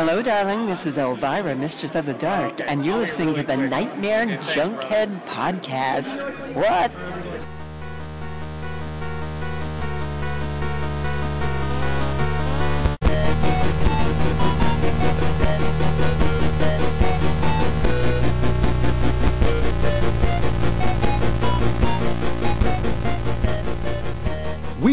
Hello, darling. This is Elvira, Mistress of the Dark, and you're listening to the Nightmare Junkhead Podcast. What?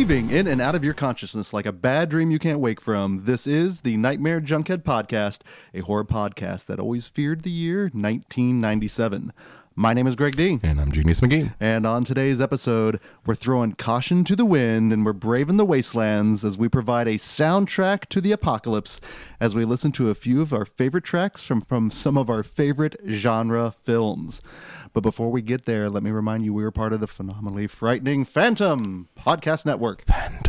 Weaving in and out of your consciousness like a bad dream you can't wake from, this is the Nightmare Junkhead Podcast, a horror podcast that always feared the year 1997. My name is Greg D. And I'm Genius McGee. And on today's episode, we're throwing caution to the wind and we're braving the wastelands as we provide a soundtrack to the apocalypse as we listen to a few of our favorite tracks from, from some of our favorite genre films. But before we get there, let me remind you we are part of the phenomenally frightening Phantom Podcast Network. Phantom.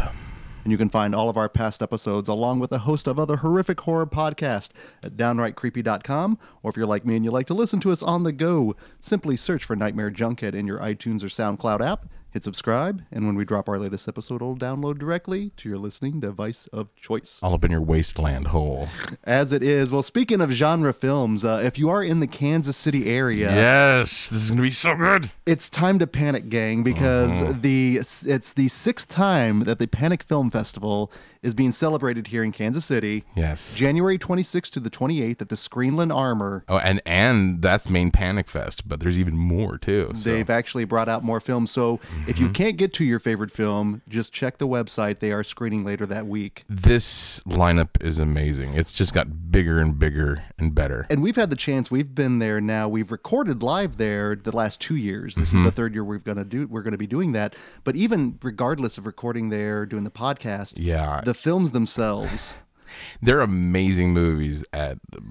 And you can find all of our past episodes along with a host of other horrific horror podcasts at downrightcreepy.com. Or if you're like me and you like to listen to us on the go, simply search for Nightmare Junkhead in your iTunes or SoundCloud app. Hit subscribe, and when we drop our latest episode, it'll download directly to your listening device of choice. All up in your wasteland hole. As it is, well, speaking of genre films, uh, if you are in the Kansas City area, Yes, this is going to be so good. it's time to panic, gang, because the it's the sixth time that the Panic Film Festival is being celebrated here in Kansas City. Yes. January 26th to the 28th at the Screenland Armour. Oh, and and that's main Panic Fest, but there's even more too. So. They've actually brought out more films. So if you mm-hmm. can't get to your favorite film, just check the website. They are screening later that week. this lineup is amazing. It's just got bigger and bigger and better. And we've had the chance. We've been there now. We've recorded live there the last two years. This is the mm-hmm. third year we're gonna do. We're gonna be doing that. But even regardless of recording there, doing the podcast, Yeah. the films themselves. They're amazing movies at the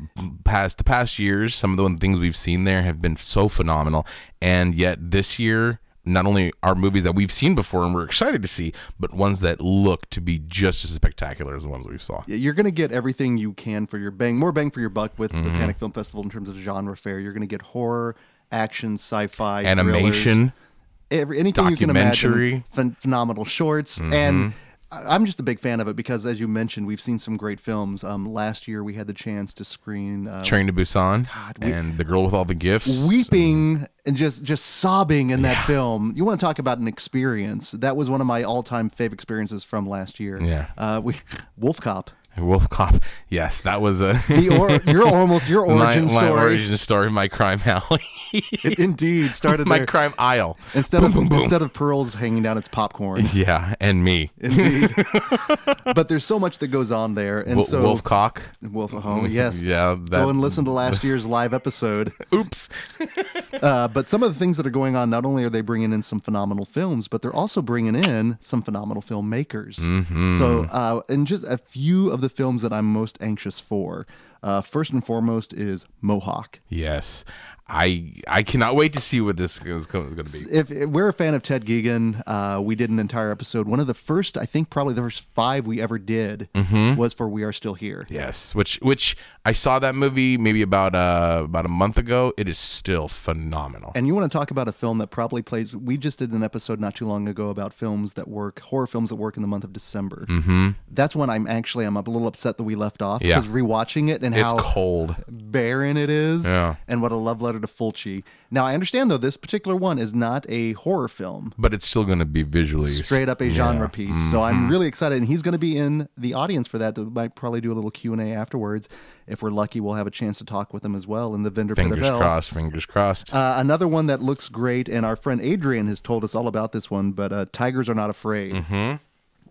past the past years. Some of the things we've seen there have been so phenomenal, and yet this year, not only are movies that we've seen before and we're excited to see, but ones that look to be just as spectacular as the ones we saw. You're going to get everything you can for your bang, more bang for your buck with Mm-hmm. the Panic Film Festival in terms of genre fare. You're going to get horror, action, sci-fi, Animation. thrillers, every, anything you can imagine. Documentary. Mm-hmm. Phenomenal shorts, and I- I'm just a big fan of it because, as you mentioned, we've seen some great films. Um, last year we had the chance to screen uh, Train to Busan we- and The Girl with All the Gifts. weeping and just just sobbing in that film. You want to talk about an experience? That was one of my all-time fave experiences from last year. Yeah. uh, we WolfCop. WolfCop. Yes, that was a The or, your almost your my, origin my story. origin story, my crime alley, It indeed started my there. crime aisle. instead of instead of pearls hanging down, it's popcorn. Yeah, and me, Indeed. but there's so much that goes on there, and Wo- so Wolf Cock. Wolf. Oh yes. Yeah, Go and listen to last year's live episode. Oops. Uh, but some of the things that are going on, not only are they bringing in some phenomenal films, but they're also bringing in some phenomenal filmmakers. Mm-hmm. So, uh, and just a few of the films that I'm most anxious for. Uh, first and foremost is Mohawk. Yes, I I cannot wait to see what this is going to be. If, if we're a fan of Ted Geoghegan, uh, we did an entire episode. One of the first, I think, probably the first five we ever did Mm-hmm. was for We Are Still Here. Yes, which which I saw that movie maybe about uh about a month ago. It is still phenomenal. And you want to talk about a film that probably plays? We just did an episode not too long ago about films that work, horror films that work in the month of December. Mm-hmm. That's when I'm actually I'm a little upset that we left off Yeah. because rewatching it and it's how cold. barren it is, Yeah. and what a love letter to Fulci. Now I understand though this particular one is not a horror film. But it's still going to be visually Straight up a yeah. Mm-hmm. genre piece, so I'm really excited, and he's going to be in the audience for that. We might probably do a little Q and A afterwards. If we're lucky, we'll have a chance to talk with him as well in the vendor Fingers crossed. Fingers crossed. Uh, another one that looks great, and our friend Adrian has told us all about this one, but uh, Tigers Are Not Afraid. Mm-hmm.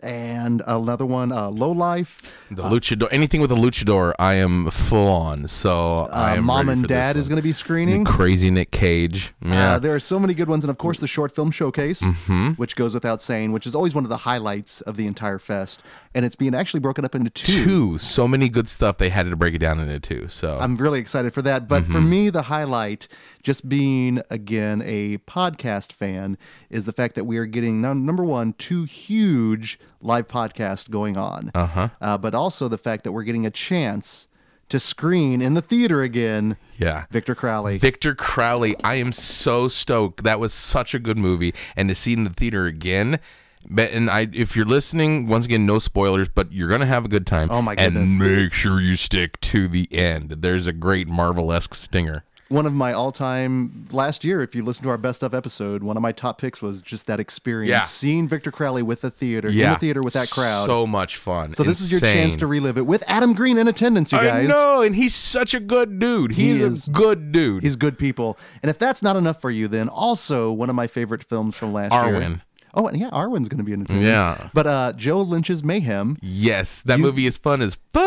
And another one, uh, Low Life. the luchador, anything with a luchador, I am full on. So I Uh, am Mom and Dad is going to be screening. Crazy Nick Cage. Yeah. Uh, there are so many good ones, and of course the short film showcase, Mm-hmm. which goes without saying, which is always one of the highlights of the entire fest, and it's being actually broken up into two. two. So many good stuff. They had to break it down into two. So I'm really excited for that. But for me, the highlight, just being again a podcast fan, is the fact that we are getting num- number one, two huge live podcast going on. Uh-huh. But also the fact that we're getting a chance to screen in the theater again. yeah. Victor Crowley. Victor Crowley, I am so stoked. That was such a good movie, and to see it in the theater again, But- And I, if you're listening, once again, no spoilers, but you're gonna have a good time. Oh my goodness. And make sure you stick to the end. There's a great Marvel-esque stinger. One of my all-time last year, if you listen to our best of episode, one of my top picks was just that experience, Yeah. seeing Victor Crowley with the theater, in the theater with that crowd. So much fun. So this is your chance to relive it with Adam Green in attendance, you guys. I know, and he's such a good dude. He He's is. a good dude. He's good people. And if that's not enough for you, then also one of my favorite films from last year. Oh, and yeah, Arwen's going to be in attendance. Yeah. But uh, Joe Lynch's Mayhem, yes, that movie is fun as fuck.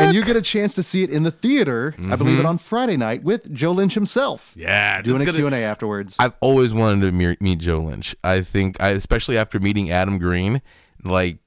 and you get a chance to see it in the theater. I believe it on Friday night with Joe Lynch himself. Mm-hmm. yeah, Doing a gonna- Q&A afterwards. I've always wanted to meet, meet Joe Lynch. I think, I, especially after meeting Adam Green, like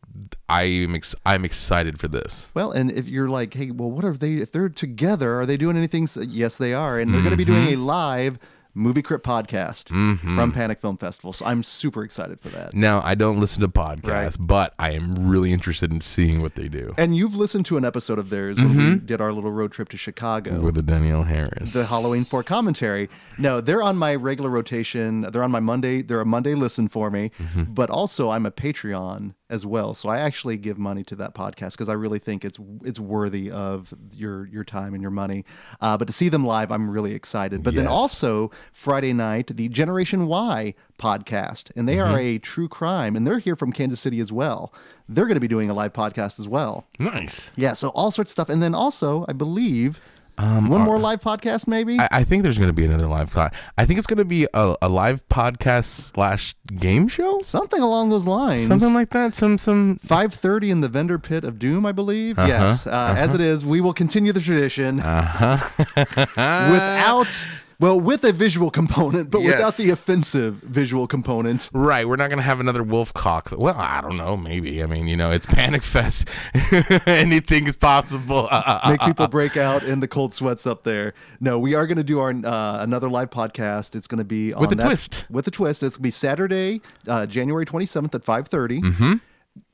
I'm ex- I'm excited for this. Well, and if you're like, hey, well, what are they? If they're together, are they doing anything? Yes, they are, and they're going to be doing Mm-hmm. a live movie crypt podcast from Panic Film Festival. So I'm super excited for that. Now I don't listen to podcasts, Right. but I am really interested in seeing what they do And you've listened to an episode of theirs when Mm-hmm. we did our little road trip to Chicago. with the Danielle Harris. the Halloween four commentary. No, they're on my regular rotation. They're on my Monday. They're a Monday listen for me, Mm-hmm. but also I'm a Patreon as well. So I actually give money to that podcast because I really think it's it's worthy of your your time and your money. Uh, but to see them live, I'm really excited. But then also Friday night, the Generation Y podcast, and they are Mm-hmm. a true crime, and they're here from Kansas City as well. They're going to be doing a live podcast as well. nice. Yeah, so all sorts of stuff, and then also I believe. One more live podcast, maybe. Um, I, I think there's going to be another live pod. I think it's going to be a, a live podcast slash game show, Something along those lines. something like that. Some some. 5:30 in the vendor pit of doom, I believe. Uh-huh. Yes, uh, as it is, we will continue the tradition uh-huh. without well, with a visual component, but without the offensive visual component. Right, we're not gonna have another wolf cock. Well, I don't know. Maybe. I mean, you know, it's Panic Fest. Anything is possible. Uh, uh, uh, Make people break out in the cold sweats up there. No, we are going to do our uh, another live podcast. It's going to be on With a that- twist. With a twist. It's going to be Saturday, uh, January 27th at 5:30. Mm-hmm.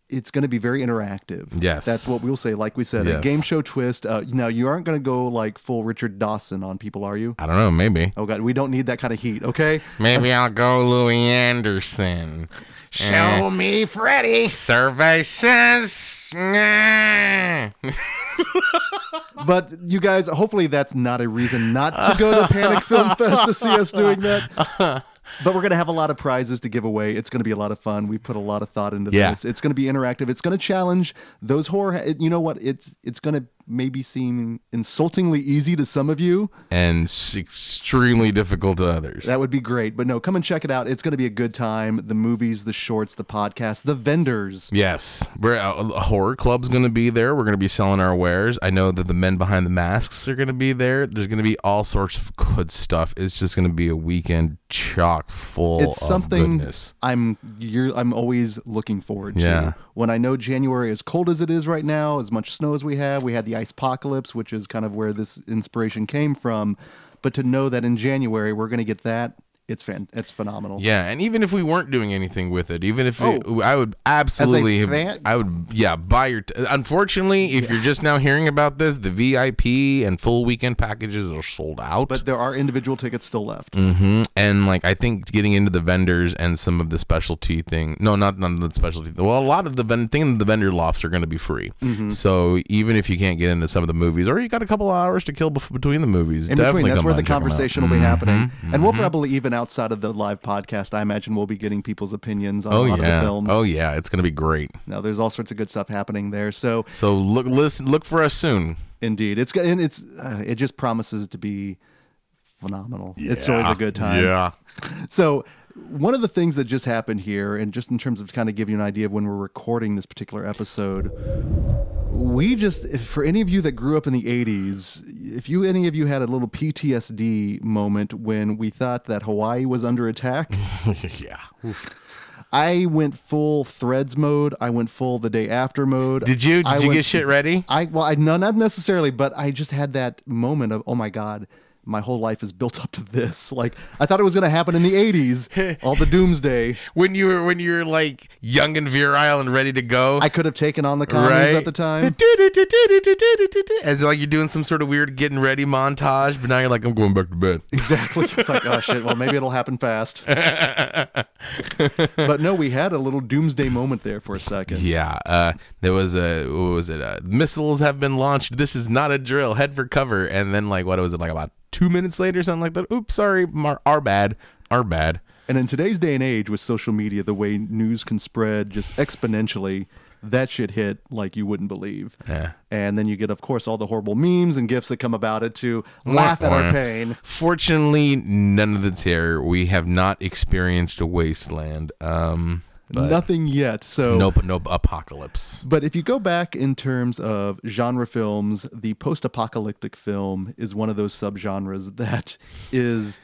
It's going to be very interactive. Yes. that's what we'll say. Like we said, a game show twist. Uh, now you aren't going to go like full Richard Dawson on people, are you? I don't know. Maybe. Oh God, we don't need that kind of heat. Okay. Maybe I'll go Louie Anderson. Show me Freddy. Survey says. nah. But you guys, hopefully that's not a reason not to go to Panic Film Fest to see us doing that. But we're going to have a lot of prizes to give away. It's going to be a lot of fun. We put a lot of thought into Yeah. this. It's going to be interactive. It's going to challenge those horror. You know what? It's it's going to maybe seem insultingly easy to some of you. and extremely difficult to others. That would be great. But no, come and check it out. It's going to be a good time. The movies, the shorts, the podcast, the vendors. Yes, we're uh, a horror club's going to be there. We're going to be selling our wares. I know that the men behind the masks are going to be there. There's going to be all sorts of good stuff. It's just going to be a weekend chock full it's of something goodness. I'm you're I'm always looking forward to. Yeah. When I know January as cold as it is right now, as much snow as we have, we had the ice apocalypse, which is kind of where this inspiration came from. But to know that in January we're going to get that, it's fan, it's phenomenal. Yeah, and even if we weren't doing anything with it, even if it, Oh. I would absolutely, have- fan? I would, yeah, buy your. T- Unfortunately, if you're just now hearing about this, the VIP and full weekend packages are sold out. But there are individual tickets still left. hmm And like I think getting into the vendors and some of the specialty thing. No, not none of the specialty. Well, a lot of the ven- thing the vendor lofts are going to be free. Mm-hmm. So even if you can't get into some of the movies, or you got a couple of hours to kill bef- between the movies, In definitely between, that's where the and check 'em out. conversation will be happening. And we'll probably, even outside of the live podcast, I imagine we'll be getting people's opinions on Oh a lot of yeah. the films. Oh yeah. It's going to be great. Now, there's all sorts of good stuff happening there. So, So look, listen, look for us soon. Indeed, it's and it's uh, it just promises to be phenomenal. It's always a good time. Yeah. So one of the things that just happened here, and just in terms of kind of give you an idea of when we're recording this particular episode, we just if, for any of you that grew up in the '80s, if you any of you had a little PTSD moment when we thought that Hawaii was under attack. yeah. I went full threads mode. I went full the day after mode. Did you? Did I you went- get shit ready? I well, I no, not necessarily, but I just had that moment of oh my god, my whole life is built up to this. Like I thought it was going to happen in the 80s, all the doomsday. when you were when you were like young and virile and ready to go. I could have taken on the commies at the time. As like you're doing some sort of weird getting ready montage, but now you're like, I'm going back to bed. Exactly. It's like, oh shit, well maybe it'll happen fast. but no, we had a little doomsday moment there for a second. Yeah, uh, there was a what was it? Uh, missiles have been launched. This is not a drill. Head for cover. And then like what was it? Like about two minutes later, something like that. Oops, sorry, our, our bad, our bad. And in today's day and age with social media, the way news can spread just exponentially, that shit hit like you wouldn't believe. Yeah. And then you get, of course, all the horrible memes and gifs that come about it to laugh at our pain. Fortunately, none of the terror. We have not experienced a wasteland. Um, Nothing yet. So no, no apocalypse. But if you go back in terms of genre films, the post-apocalyptic film is one of those subgenres that is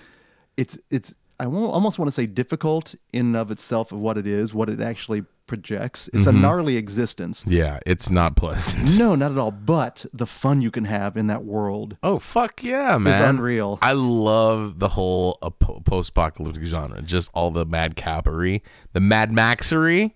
it's it's I almost want to say difficult in and of itself of what it is, what it actually projects. It's a gnarly existence. Yeah, it's not pleasant. No, not at all. But the fun you can have in that world. Oh fuck yeah, man! unreal. I love the whole uh, post-apocalyptic genre. Just all the mad capery, the Mad Maxery.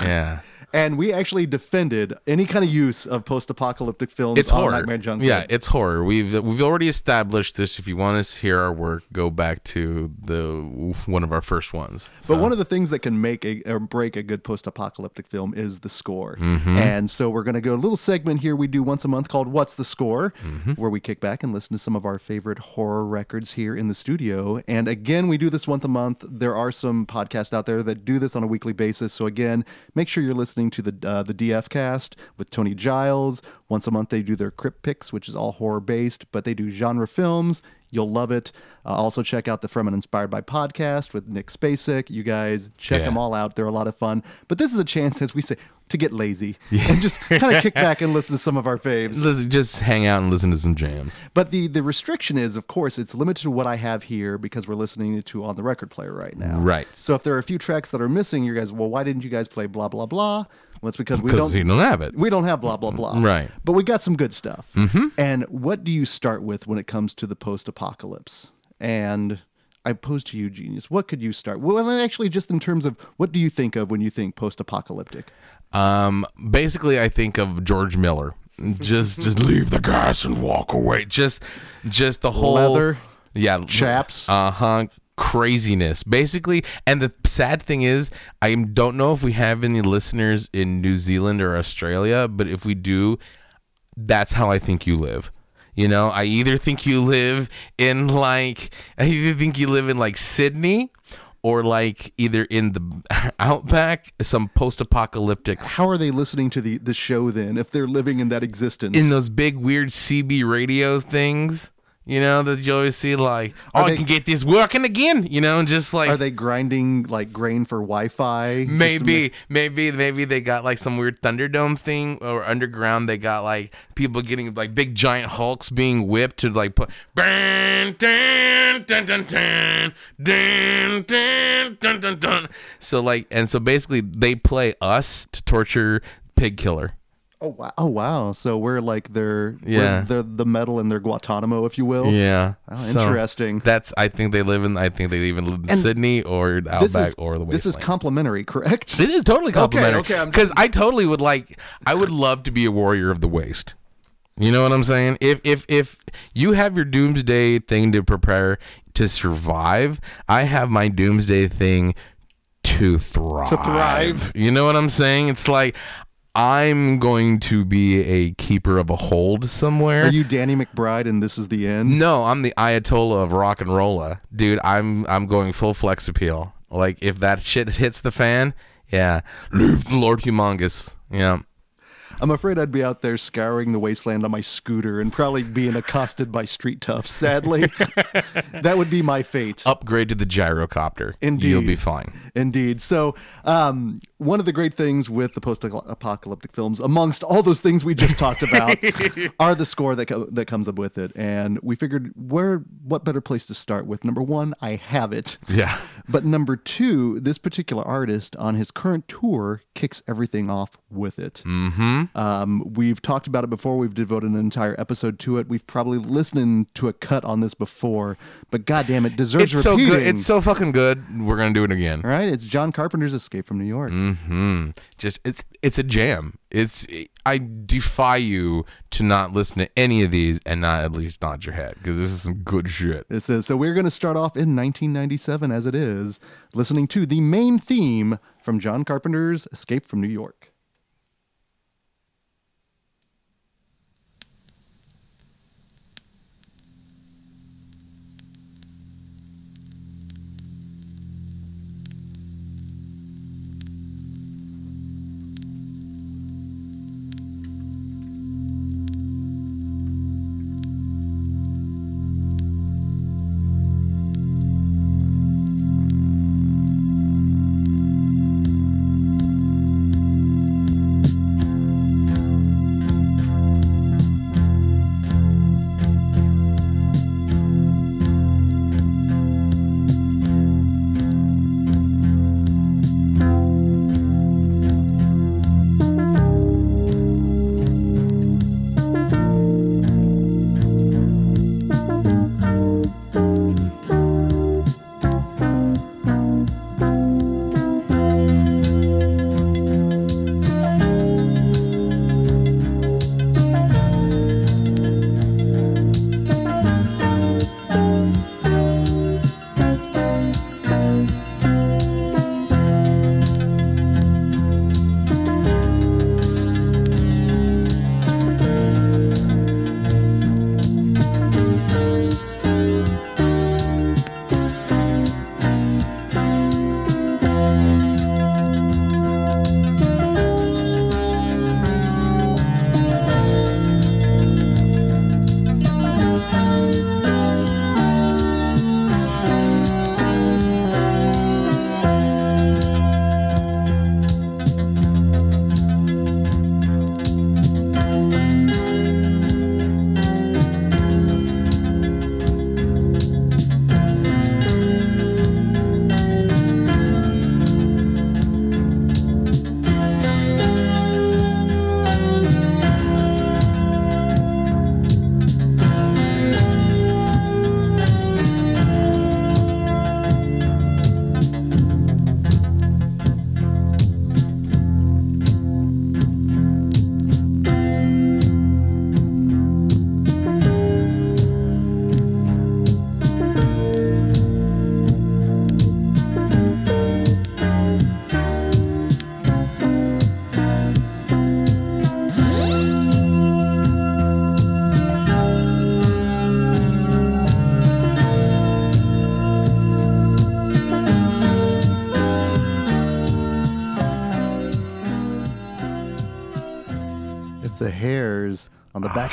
Yeah, And we actually defended any kind of use of post-apocalyptic films it's horror. Nightmare Junkhead. Yeah, it's horror. We've we've already established this. If you want to hear our work, go back to the one of our first ones. But one of the things that can make a or break a good post-apocalyptic film is the score. Mm-hmm. And so we're going to go a little segment here we do once a month called "What's the Score," Mm-hmm. where we kick back and listen to some of our favorite horror records here in the studio. And again, we do this once a month. There are some podcasts out there that do this on a weekly basis. So again, make sure you're listening to the uh, the DF Cast with Tony Giles. Once a month, they do their Crypt Picks, which is all horror based, but they do genre films. You'll love it. Uh, also, check out the From and Inspired by podcast with Nick Spacek. You guys check Yeah. them all out. They're a lot of fun. But this is a chance, as we say, to get lazy and just kind of kick back and listen to some of our faves. Listen, just hang out and listen to some jams. But the the restriction is, of course, it's limited to what I have here because we're listening to on the record player right now. Right. So if there are a few tracks that are missing, you guys, well, why didn't you guys play blah blah blah? Well, it's because we don't. you don't have it. we don't have blah blah blah. Right. But we got some good stuff. Mm-hmm. And what do you start with when it comes to the post-apocalypse? And I pose to you, genius. What could you start? Well, actually, just in terms of what do you think of when you think post-apocalyptic? Um, basically, I think of George Miller. Just, just leave the gas and walk away. Just, just the whole Leather, yeah, chaps. Uh huh. Craziness, basically. And the sad thing is, I don't know if we have any listeners in New Zealand or Australia, but if we do, that's how I think you live. You know, I either think you live in like, I either think you live in like Sydney or like either in the outback, some post apocalyptic How are they listening to the the show then if they're living in that existence? in those big weird CB radio things, you know, that you always see like, oh, they, I can get this working again, you know, and just like. Are they grinding like grain for Wi Fi? Maybe, make- maybe, maybe they got like some weird Thunderdome thing or underground. They got like people getting like big giant hulks being whipped to like put. So like, and so basically they play us to torture Pig Killer. Oh wow! Oh wow! So we're like their Yeah. they're the metal in their Guantanamo, if you will. Yeah. Oh, So, interesting. That's I think they live in I think they even live in And Sydney or Outback is or the waste. this is complimentary, correct? it is totally complimentary. okay, I'm- Because I totally would like I would love to be a warrior of the waste. You know what I'm saying? If if if you have your doomsday thing to prepare to survive, I have my doomsday thing to thrive. To thrive. You know what I'm saying? It's like I'm going to be a keeper of a hold somewhere. Are you Danny McBride and this is the end? No, I'm the Ayatollah of rock and rolla, dude. I'm I'm going full flex appeal. Like if that shit hits the fan, yeah, leave the Lord Humongous. Yeah, I'm afraid I'd be out there scouring the wasteland on my scooter and probably being accosted by street toughs. Sadly, that would be my fate. upgrade to the gyrocopter. Indeed. you'll be fine. Indeed. So, um, one of the great things with the post-apocalyptic films, amongst all those things we just talked about, are the score that co- that comes up with it. And we figured, where what better place to start with? Number one, I have it. Yeah. But number two, this particular artist on his current tour kicks everything off with it. Mm-hmm. Um, we've talked about it before. We've devoted an entire episode to it. We've probably listened to a cut on this before, but goddamn, it deserves It's so good. It's so fucking good. We're gonna do it again. All right, it's John Carpenter's Escape from New York. Hmm. Just it's it's a jam. It's I defy you to not listen to any of these and not at least nod your head because this is some good shit. This is so we're to start off in 1997 as it is, listening to the main theme from John Carpenter's Escape from New York.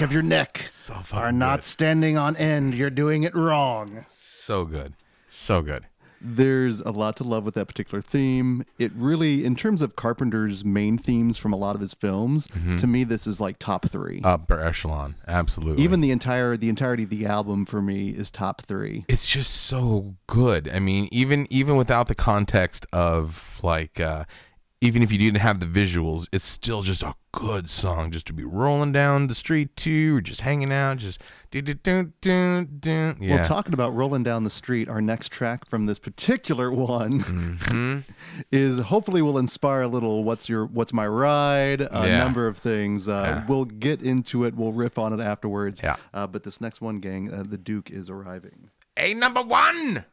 Back of your neck fucking are not good. standing on end, you're doing it wrong. So good. So good. There's a lot to love with that particular theme. It really, in terms of Carpenter's main themes from a lot of his films, to me, this is like top three. Upper echelon. Absolutely. Even the entire the entirety of the album for me is top three. it's just so good. I mean, even even without the context of like uh even if you didn't have the visuals, it's still just a good song just to be rolling down the street to or just hanging out, just do do do do do. Yeah. Well, talking about rolling down the street, our next track from this particular one Mm-hmm. is hopefully will inspire a little. What's your What's my ride? A Yeah. number of things. Uh, Yeah. We'll get into it. We'll riff on it afterwards. Yeah. Uh, but this next one, gang, uh, the Duke is arriving. A number one.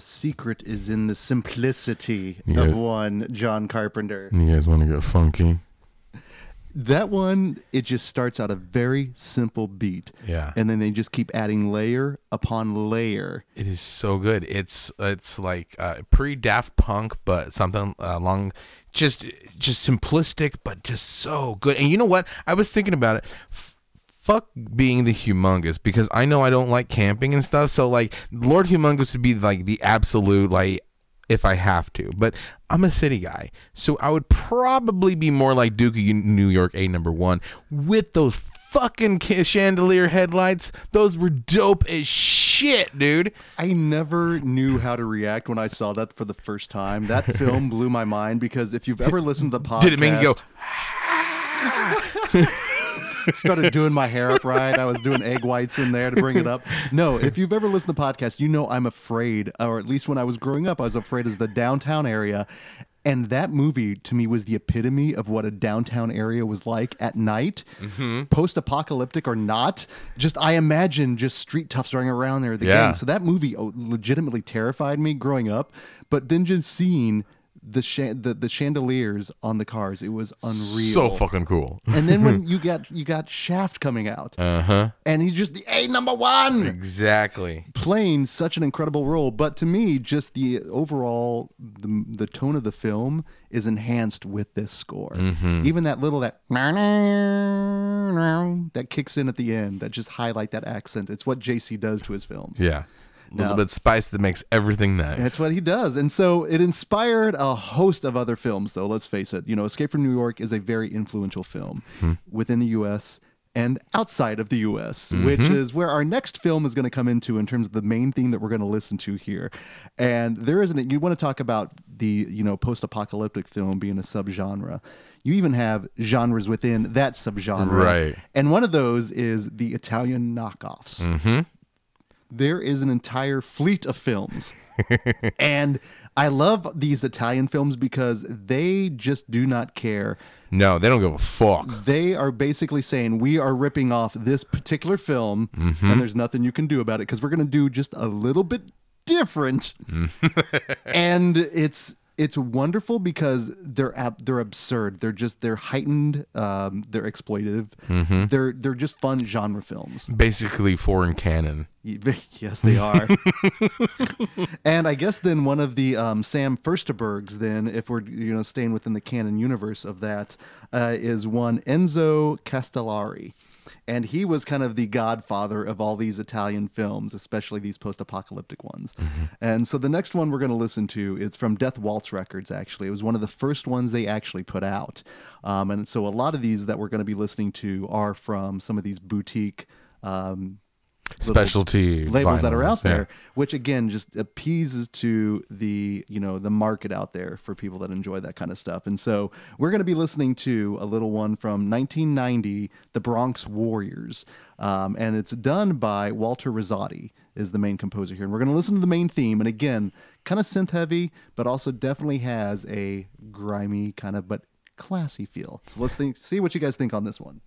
Secret is in the simplicity Yeah. of one John Carpenter. You guys want to get funky? That one, it just starts out a very simple beat. Yeah. And then they just keep adding layer upon layer. It is so good. It's it's like uh, pre Daft Punk, but something along just just simplistic, but just so good. And you know what? I was thinking about it. Fuck being the humongous because I know I don't like camping and stuff. So like Lord Humongous would be like the absolute like if I have to. But I'm a city guy, so I would probably be more like Duke of New York A number one with those fucking chandelier headlights. Those were dope as shit, dude. I never knew how to react when I saw that for the first time. That film blew my mind because if you've ever listened to the podcast, Did it make you go? started doing my hair up right. I was doing egg whites in there to bring it up. No, if you've ever listened to the podcast, you know I'm afraid, or at least when I was growing up, I was afraid of the downtown area. And that movie to me was the epitome of what a downtown area was like at night, mm-hmm. post apocalyptic or not. Just I imagine just street toughs running around there, the Yeah. gang. So that movie legitimately terrified me growing up. But then just seeing the cha- the, the chandeliers on the cars, it was unreal So fucking cool. and then when you got you got Shaft coming out, Uh huh. and he's just the A number one, Exactly. playing such an incredible role. But to me, just the overall the, the tone of the film is enhanced with this score. Even that little that that kicks in at the end that just highlight that accent. It's what JC does to his films. Yeah. A little bit spice that makes everything nice. That's what he does. And so it inspired a host of other films, though, let's face it. You know, Escape from New York is a very influential film hmm. within the U.S. and outside of the U.S., mm-hmm. which is where our next film is going to come into in terms of the main theme that we're going to listen to here. And there isn't, you want to talk about the, you know, post apocalyptic film being a subgenre. You even have genres within that subgenre. Right. And one of those is the Italian knockoffs mm-hmm. There is an entire fleet of films. and I love these Italian films because they just do not care. no, they don't give a fuck. They are basically saying, we are ripping off this particular film, and mm-hmm. there's nothing you can do about it because we're going to do just a little bit different. Mm-hmm. and it's. It's wonderful because they're ab- they're absurd. They're just they're heightened. Um, they're exploitive. They're they're just fun genre films. Basically, foreign canon. Yes, they are. and I guess then one of the um, Sam Firstenbergs, then, if we're you know staying within the canon universe of that, uh, is one Enzo Castellari. And he was kind of the godfather of all these Italian films, especially these post apocalyptic ones. And so the next one we're going to listen to is from Death Waltz Records, actually. It was one of the first ones they actually put out. Um, and so a lot of these that we're going to be listening to are from some of these boutique um, Specialty labels that are out vinyls, yeah. there, which again just appeases to the you know the market out there for people that enjoy that kind of stuff. And so we're going to be listening to a little one from 1990, The Bronx Warriors, um, and it's done by Walter Rizzati is the main composer here. And we're going to listen to the main theme, and again, kind of synth heavy, but also definitely has a grimy kind of but classy feel. So let's think, see what you guys think on this one.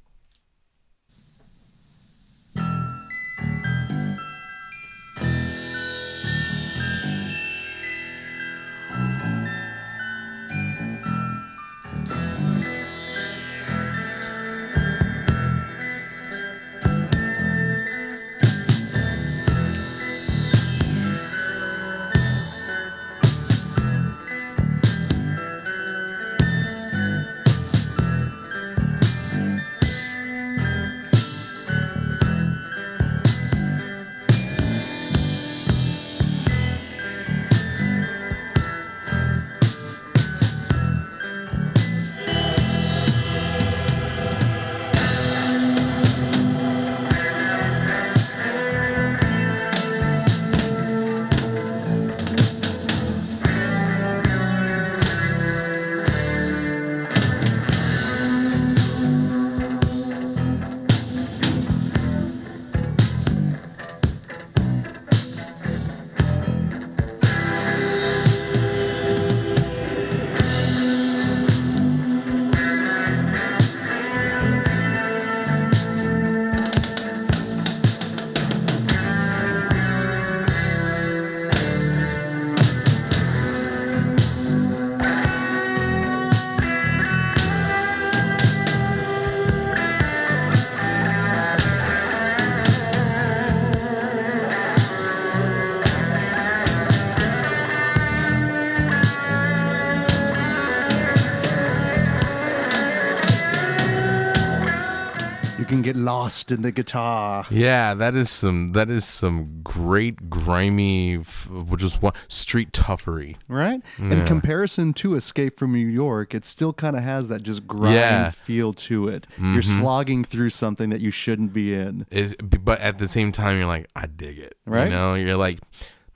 Lost in the guitar. Yeah, that is some that is some great grimy, which is what street toughery. Right? In comparison to Escape from New York, it still kind of has that just grind Yeah. feel to it. You're mm-hmm. slogging through something that you shouldn't be in. Is but at the same time, you're like, I dig it. Right. You know, you're like,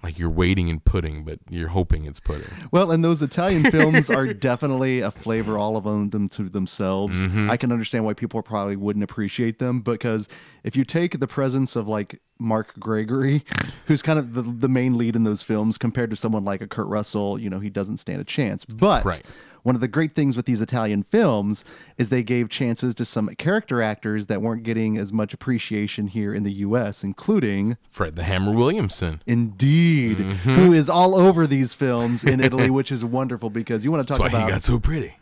like you're waiting in pudding, but you're hoping it's pudding. Well, and those Italian films are definitely a flavor, all of them, to themselves. Mm-hmm. I can understand why people probably wouldn't appreciate them because if you take the presence of like Mark Gregory, who's kind of the, the main lead in those films, compared to someone like a Kurt Russell, you know, he doesn't stand a chance. But Right. One of the great things with these Italian films is they gave chances to some character actors that weren't getting as much appreciation here in the U.S., including Fred the Hammer Williamson. Indeed, Mm-hmm. who is all over these films in Italy, which is wonderful because you want to That's talk why about, he got so pretty.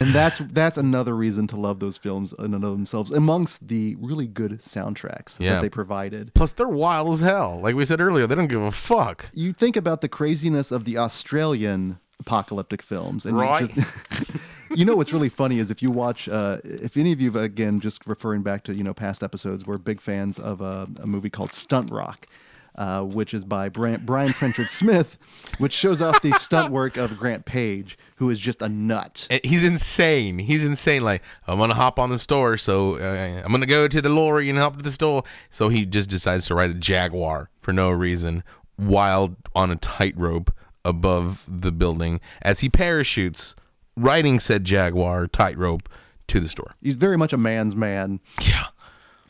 and that's that's another reason to love those films in and of themselves, amongst the really good soundtracks Yeah. that they provided. Plus, they're wild as hell. Like we said earlier, they don't give a fuck. You think about the craziness of the Australian apocalyptic films, and you Right. just- you know what's really funny is if you watch, uh, if any of you, again, just referring back to you know past episodes, we're big fans of a, a movie called Stunt Rock. Uh, which is by Brian, Brian Trenchard Smith, which shows off the stunt work of Grant Page, who is just a nut. He's insane. He's insane. Like I'm gonna hop on the store, so uh, I'm gonna go to the lorry and help to the store. So he just decides to ride a Jaguar for no reason, while on a tightrope above the building as he parachutes, riding said Jaguar tightrope to the store. He's very much a man's man. Yeah.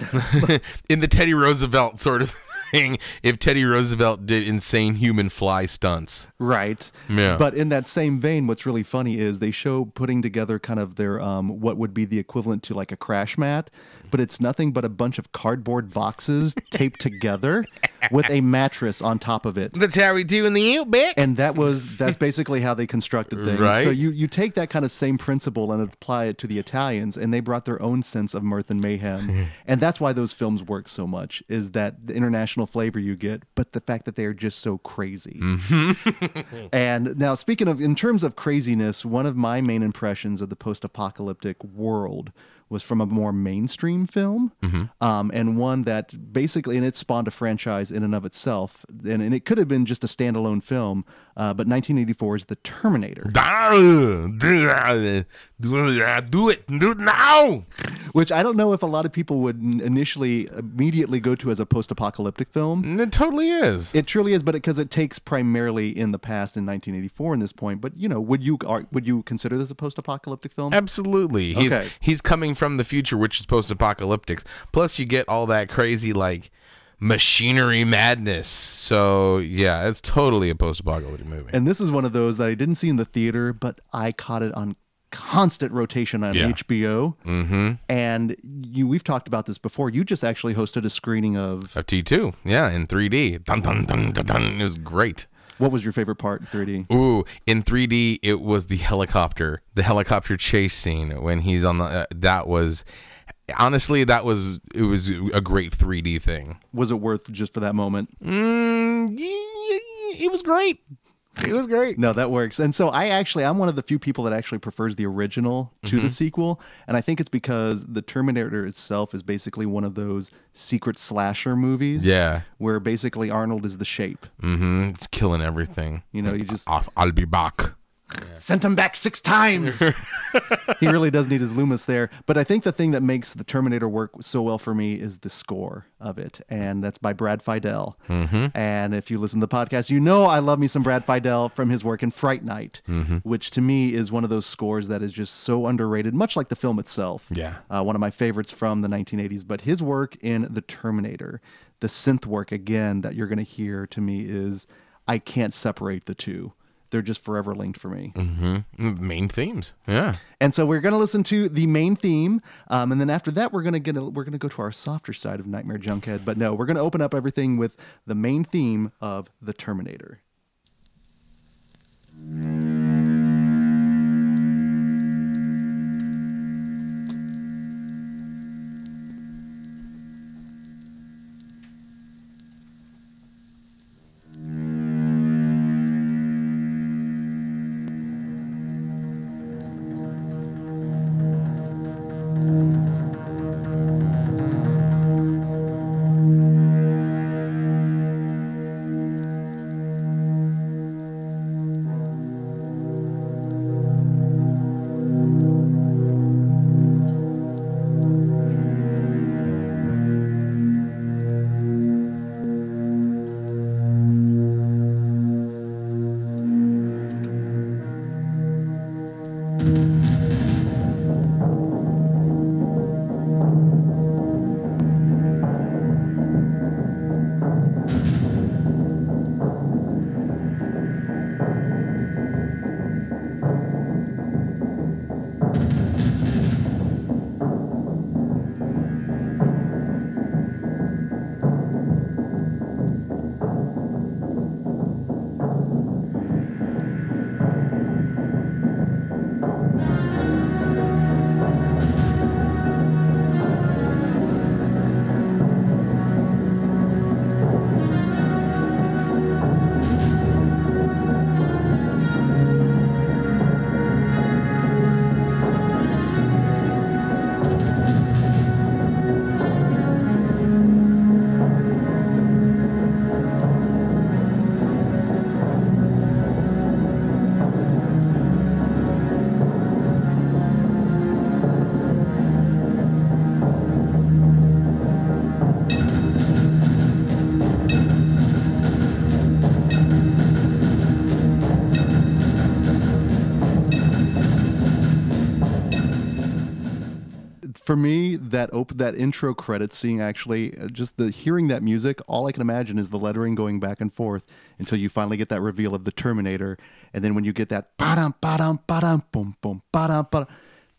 In the Teddy Roosevelt sort of thing, if Teddy Roosevelt did insane human fly stunts. Right. Yeah. But in that same vein, what's really funny is they show putting together kind of their um, what would be the equivalent to like a crash mat, but it's nothing but a bunch of cardboard boxes taped together with a mattress on top of it. That's how we do in the outback. And that was that's basically how they constructed things. Right. So you you take that kind of same principle and apply it to the Italians, and they brought their own sense of mirth and mayhem, and that's why those films work so much. Is that the international flavor you get, but the fact that they are just so crazy. and now, speaking of in terms of craziness, one of my main impressions of the post-apocalyptic world was from a more mainstream film, um, and one that basically, and it spawned a franchise in and of itself, and, and it could have been just a standalone film, uh, but 1984 is The Terminator, Do it. Do it now. which I don't know if a lot of people would initially immediately go to as a post-apocalyptic film. It totally is. It truly is, but because it, takes primarily in the past in 1984 in this point. But you know, would you are, would you consider this a post-apocalyptic film? Absolutely. He's Okay. he's coming from the future, which is post apocalyptic. Plus you get all that crazy like machinery madness. So yeah, it's totally a post apocalyptic movie. And this is one of those that I didn't see in the theater, but I caught it on constant rotation on Yeah. HBO. Mm-hmm. And you, we've talked about this before. You just actually hosted a screening of Of T two. Yeah, in three D. Dun dun dun dun dun. It was great. what was your favorite part in 3D? Ooh, in 3D, it was the helicopter, the helicopter chase scene when he's on the. Uh, that was, honestly, that was it was a great 3D thing. Was it worth just for that moment? Mm, it was great. It was great. No, that works. And so I actually, I'm one of the few people that actually prefers the original to Mm-hmm. the sequel. And I think it's because the Terminator itself is basically one of those secret slasher movies. Yeah. Where basically Arnold is the shape. Mm-hmm. It's killing everything. You know, you just I'll, I'll be back. Sent him back six times. he really does need his Loomis there. But I think the thing that makes the Terminator work so well for me is the score of it. And that's by Brad Fiedel. And if you listen to the podcast, you know I love me some Brad Fiedel from his work in Fright Night, which to me is one of those scores that is just so underrated, much like the film itself. Yeah. Uh, one of my favorites from the 1980s. But his work in The Terminator, the synth work again that you're going to hear to me is I can't separate the two. They're just forever linked for me. Mm, hmm. Main themes. Yeah. And so we're going to listen to the main theme, um, and then after that, we're going to get a, we're going to go to our softer side of Nightmare Junkhead. But no, we're going to open up everything with the main theme of the Terminator. For me that op- that intro credit scene actually uh, just the hearing that music all i can imagine is the lettering going back and forth until you finally get that reveal of the terminator. And then when you get that ba-dum ba-dum ba-dum boom boom ba-dum ba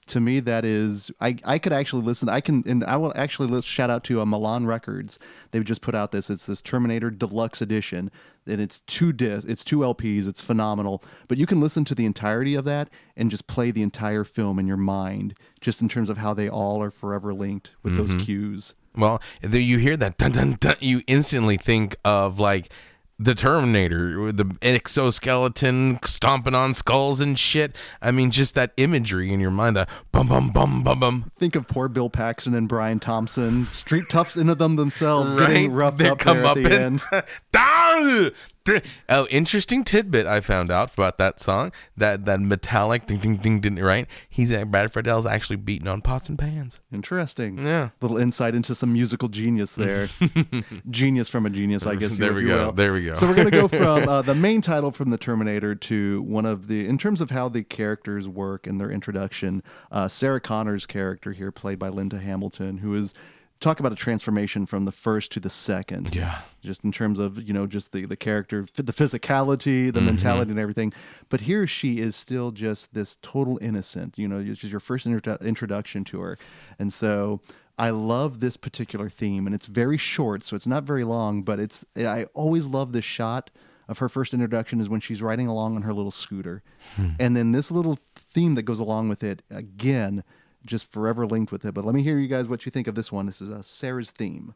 to me that is I, I could actually listen i can and i will actually list shout out to uh, milan records. They've just put out this it's this terminator deluxe edition and it's two discs it's two lps it's phenomenal. But you can listen to the entirety of that and just play the entire film in your mind just in terms of how they all are forever linked with those cues. Well, there you hear that dun, dun, dun, you instantly think of like the Terminator, the exoskeleton stomping on skulls and shit. I mean, just that imagery in your mind, that bum bum bum bum bum. think of poor bill paxton and brian thompson street toughs into them themselves getting roughed They up there at the in. end Oh, interesting tidbit I found out about that song. That that metallic ding ding ding ding. Right? He's at Brad Fiedel's actually beating on pots and pans. Interesting. Yeah. Little insight into some musical genius there. genius from a genius, I guess. There here, we go. will. There we go. So we're going to go from uh, the main title from the Terminator to one of the, in terms of how the characters work and their introduction, uh, Sarah Connor's character here, played by Linda Hamilton, who is. Talk about a transformation from the first to the second. Yeah. Just in terms of, you know, just the, the character, the physicality, the mm-hmm. mentality, and everything. But here she is still just this total innocent. You know, it's just your first introdu- introduction to her. And so I love this particular theme, and it's very short, so it's not very long. But it's I always love this shot of her first introduction is when she's riding along on her little scooter, hmm. and then this little theme that goes along with it again, just forever linked with it. But let me hear you guys what you think of this one. This is uh, Sarah's theme.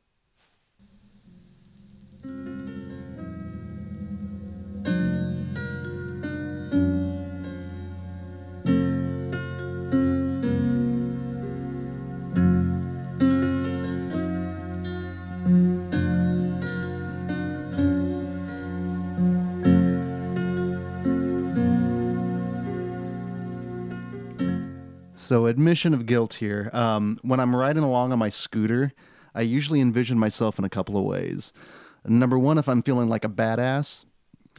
So, admission of guilt here. Um, when I'm riding along on my scooter, I usually envision myself in a couple of ways. Number one, if I'm feeling like a badass,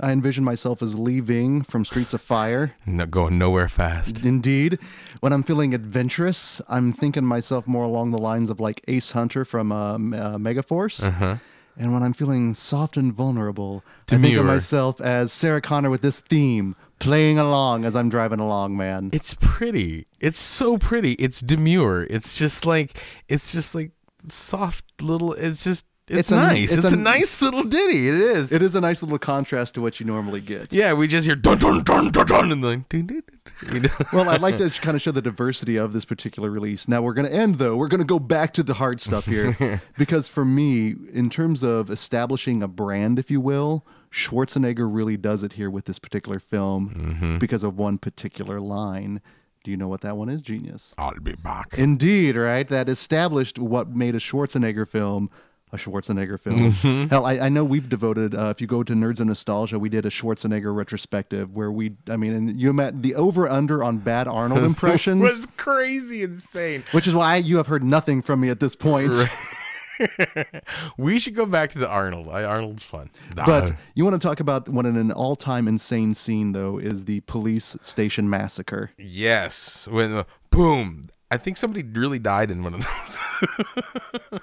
I envision myself as leaving from Streets of Fire. No, going nowhere fast. Indeed. When I'm feeling adventurous, I'm thinking myself more along the lines of like Ace Hunter from uh, uh, Megaforce. Uh-huh. And when I'm feeling soft and vulnerable, I think Demure. of myself as Sarah Connor with this theme playing along as I'm driving along, man. It's pretty. It's so pretty. It's demure. It's just like it's just like soft little. It's just it's, It's a- nice. it's It's, a- a, nice little ditty. It is. It is a nice little contrast to what you normally get. yeah, we just hear dun dun dun dun dun and then dun, dun, dun, you know? Well, I'd like to kind of show the diversity of this particular release. Now, we're going to end, though. We're going to go back to the hard stuff here. because for me, in terms of establishing a brand, if you will, Schwarzenegger really does it here with this particular film because of one particular line. Do you know what that one is, genius? I'll be back. Indeed, right? That established what made a Schwarzenegger film a Schwarzenegger film. Hell, I, I know we've devoted. Uh, if you go to Nerds and Nostalgia, we did a Schwarzenegger retrospective where we, I mean, and you met the over under on bad Arnold impressions, was crazy insane. which is why you have heard nothing from me at this point. we should go back to the Arnold. I, Arnold's fun. But Ah, you want to talk about what an all-time insane scene though is the police station massacre. yes, when uh, boom. I think somebody really died in one of those.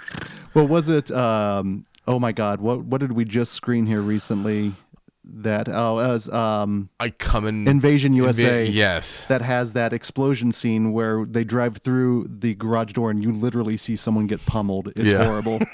Well, was it? Um, oh my God! What what did we just screen here recently? That oh, as um, I come in Invasion USA. yes. That has that explosion scene where they drive through the garage door and you literally see someone get pummeled. It's Yeah. horrible.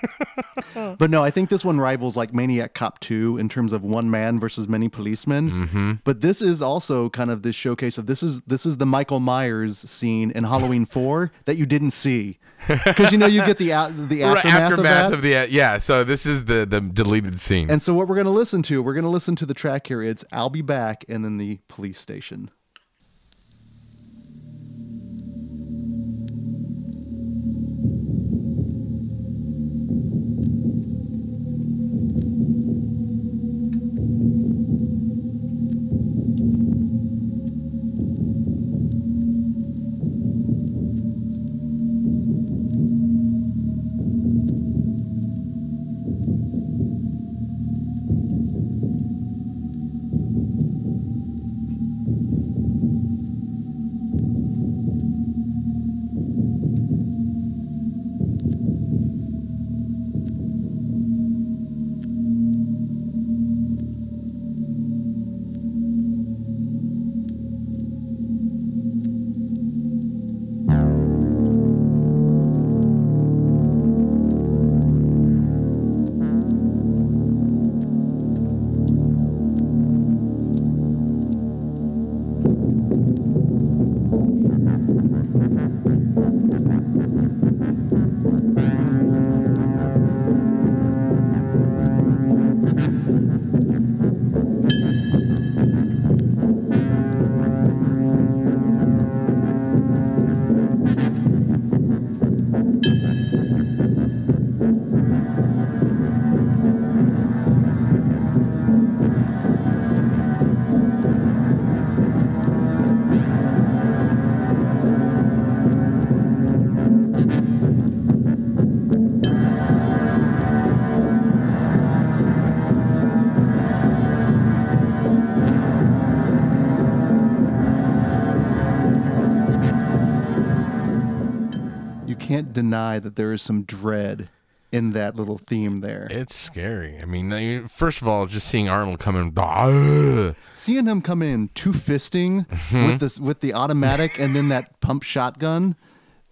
but no, I think this one rivals like Maniac Cop 2 in terms of one man versus many policemen. Mm-hmm. But this is also kind of this showcase of this is this is the Michael Myers scene in Halloween 4 that you didn't see. Because you know you get the a- the Right, aftermath, of that. of the yeah. So this is the the deleted scene. And so what we're going to listen to, we're going to listen to the track here. It's I'll be back and then the police station. Can't deny that there is some dread in that little theme there. it's scary. I mean, first of all, just seeing Arnold come in. Seeing him come in two fisting Mm-hmm. with this with the automatic and then that pump shotgun,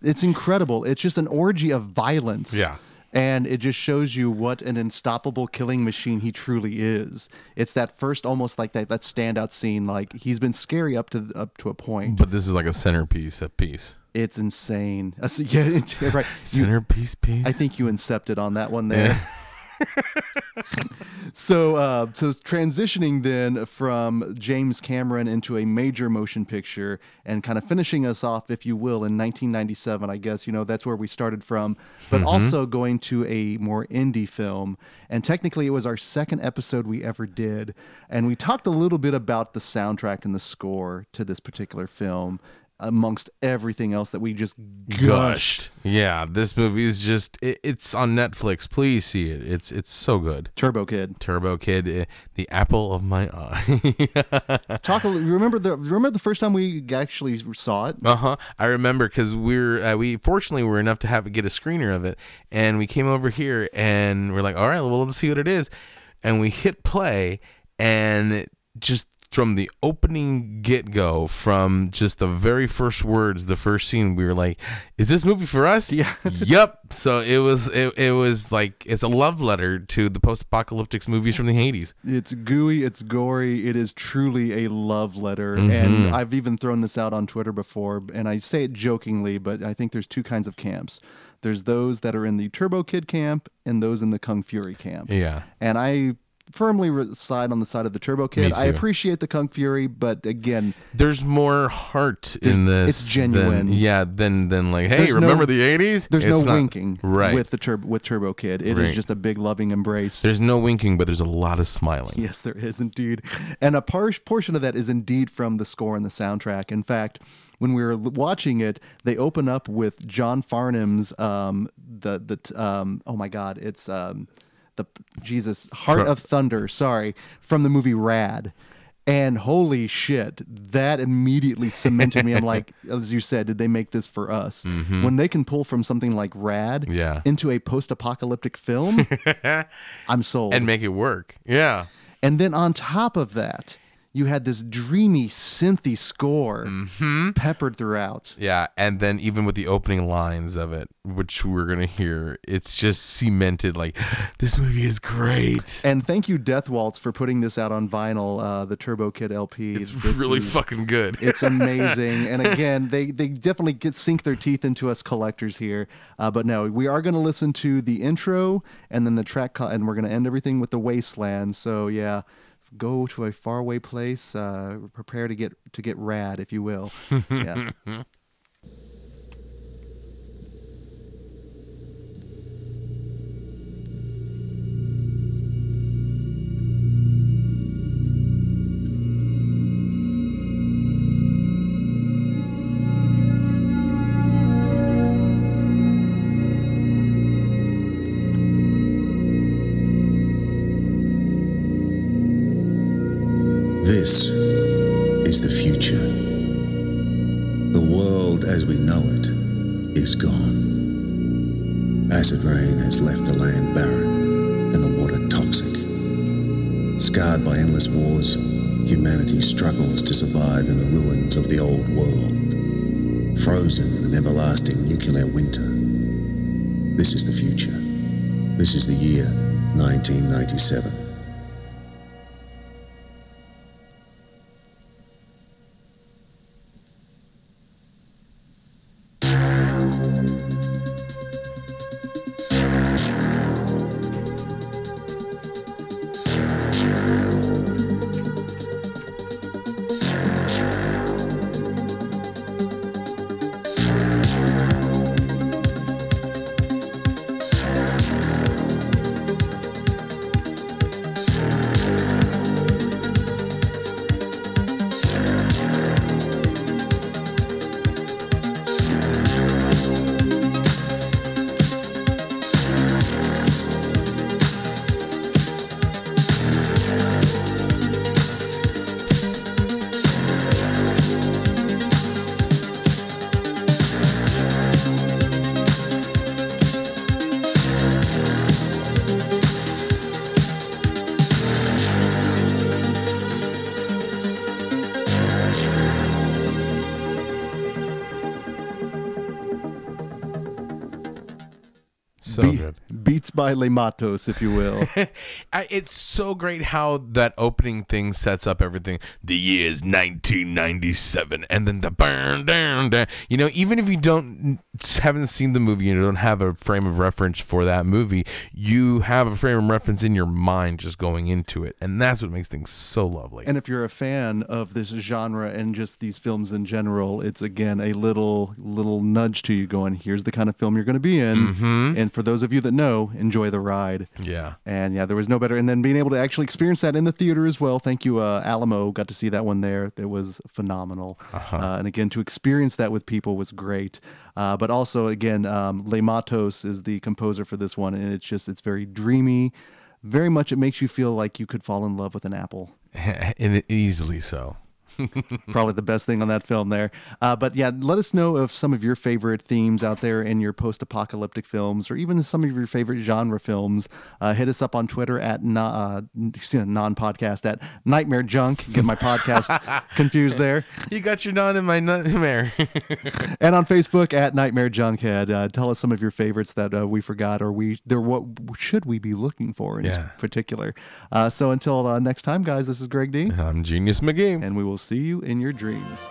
it's incredible. It's just an orgy of violence. Yeah. And it just shows you what an unstoppable killing machine he truly is. It's that first almost like that that standout scene like he's been scary up to up to a point. But this is like a centerpiece, a piece. It's insane. Uh, so- yeah, it- right. You- Centerpiece piece. I think you incepted on that one there. so, uh, so transitioning then from James Cameron into a major motion picture and kind of finishing us off, if you will, in 1997. I guess you know that's where we started from, but also going to a more indie film. And technically, it was our second episode we ever did, and we talked a little bit about the soundtrack and the score to this particular film. Amongst everything else that we just gushed. Yeah, this movie is just it, it's on Netflix. Please see it. It's it's so good. Turbo Kid. Turbo Kid, eh, the apple of my eye. Talk. A, li- remember the remember the first time we actually saw it. Uh huh. I remember because we're uh, we fortunately were enough to have get a screener of it, and we came over here and we're like, all right, well, let's see what it is, and we hit play, and just from the opening get go, from just the very first words, the first scene, we were like, is this movie for us? Yeah. yep. So it was it, it was like it's a love letter to the post apocalyptic movies from the eighties. It's gooey. It's gory. It is truly a love letter. Mm-hmm. And I've even thrown this out on Twitter before, and I say it jokingly, but I think there's two kinds of camps. There's those that are in the Turbo Kid camp and those in the Kung Fury camp. Yeah. And I firmly reside on the side of the Turbo Kid. I appreciate the Kung Fury, but again, There's more heart in this. it's genuine. Than, yeah, than than like, hey, There's no- remember the '80s? there's It's no not- winking right? with the Turbo with Turbo Kid. It is Right. just a big loving embrace. there's no winking, but there's a lot of smiling. Yes, there is indeed. And a par- portion of that is indeed from the score and the soundtrack. In fact, when we were watching it, they open up with John Farnham's um the the um oh my god, it's um the Jesus Heart of Thunder, sorry, from the movie Rad. And holy shit, that immediately cemented me. I'm like, as you said, did they make this for us? When they can pull from something like Rad Mm-hmm. Yeah. into a post apocalyptic film, I'm sold. and make it work. Yeah. And then on top of that, you had this dreamy, synthy score Mm-hmm. peppered throughout. Yeah, and then even with the opening lines of it, which we're gonna hear, it's just cemented. Like this movie is great. And thank you, Death Waltz, for putting this out on vinyl, uh, the Turbo Kid LP. It's This really is- fucking good. It's amazing. and again, they, they definitely get sink their teeth into us collectors here. Uh, but no, we are going to listen to the intro and then the track, co- and we're going to end everything with the Wasteland. So yeah, go to a faraway place. Uh, prepare to get to get rad, if you will. Yeah. Survive in the ruins of the old world, frozen in an everlasting nuclear winter. This is the future. This is the year 1997. By Le Matos, if you will. I, it's so great how that opening thing sets up everything. The year is 1997, and then the burn down, down. You know, even if you don't haven't seen the movie and you don't have a frame of reference for that movie, you have a frame of reference in your mind just going into it, and that's what makes things so lovely. And if you're a fan of this genre and just these films in general, it's again a little little nudge to you going, here's the kind of film you're going to be in. Mm-hmm. And for those of you that know, enjoy the ride. yeah. And yeah, there was no better. And then being able to actually experience that in the theater as well. Thank you, uh, Alamo. Got to see that one there. It was phenomenal. uh and again, to experience that with people was great. Uh, but also, again, um, Le Matos is the composer for this one, and it's just it's very dreamy. Very much, it makes you feel like you could fall in love with an apple. and easily so. Probably the best thing on that film there. Uh, but yeah, let us know of some of your favorite themes out there in your post apocalyptic films or even some of your favorite genre films. Uh, hit us up on Twitter at non podcast at Nightmare Junk. Get my podcast confused there. You got your non in my nightmare. And on Facebook at Nightmare Junkhead. Uh, tell us some of your favorites that uh, we forgot or we there. What should we be looking for in Yeah. particular? Uh, so until uh, next time, guys, this is Greg D. I'm Genius McGee. And we will see you in your dreams.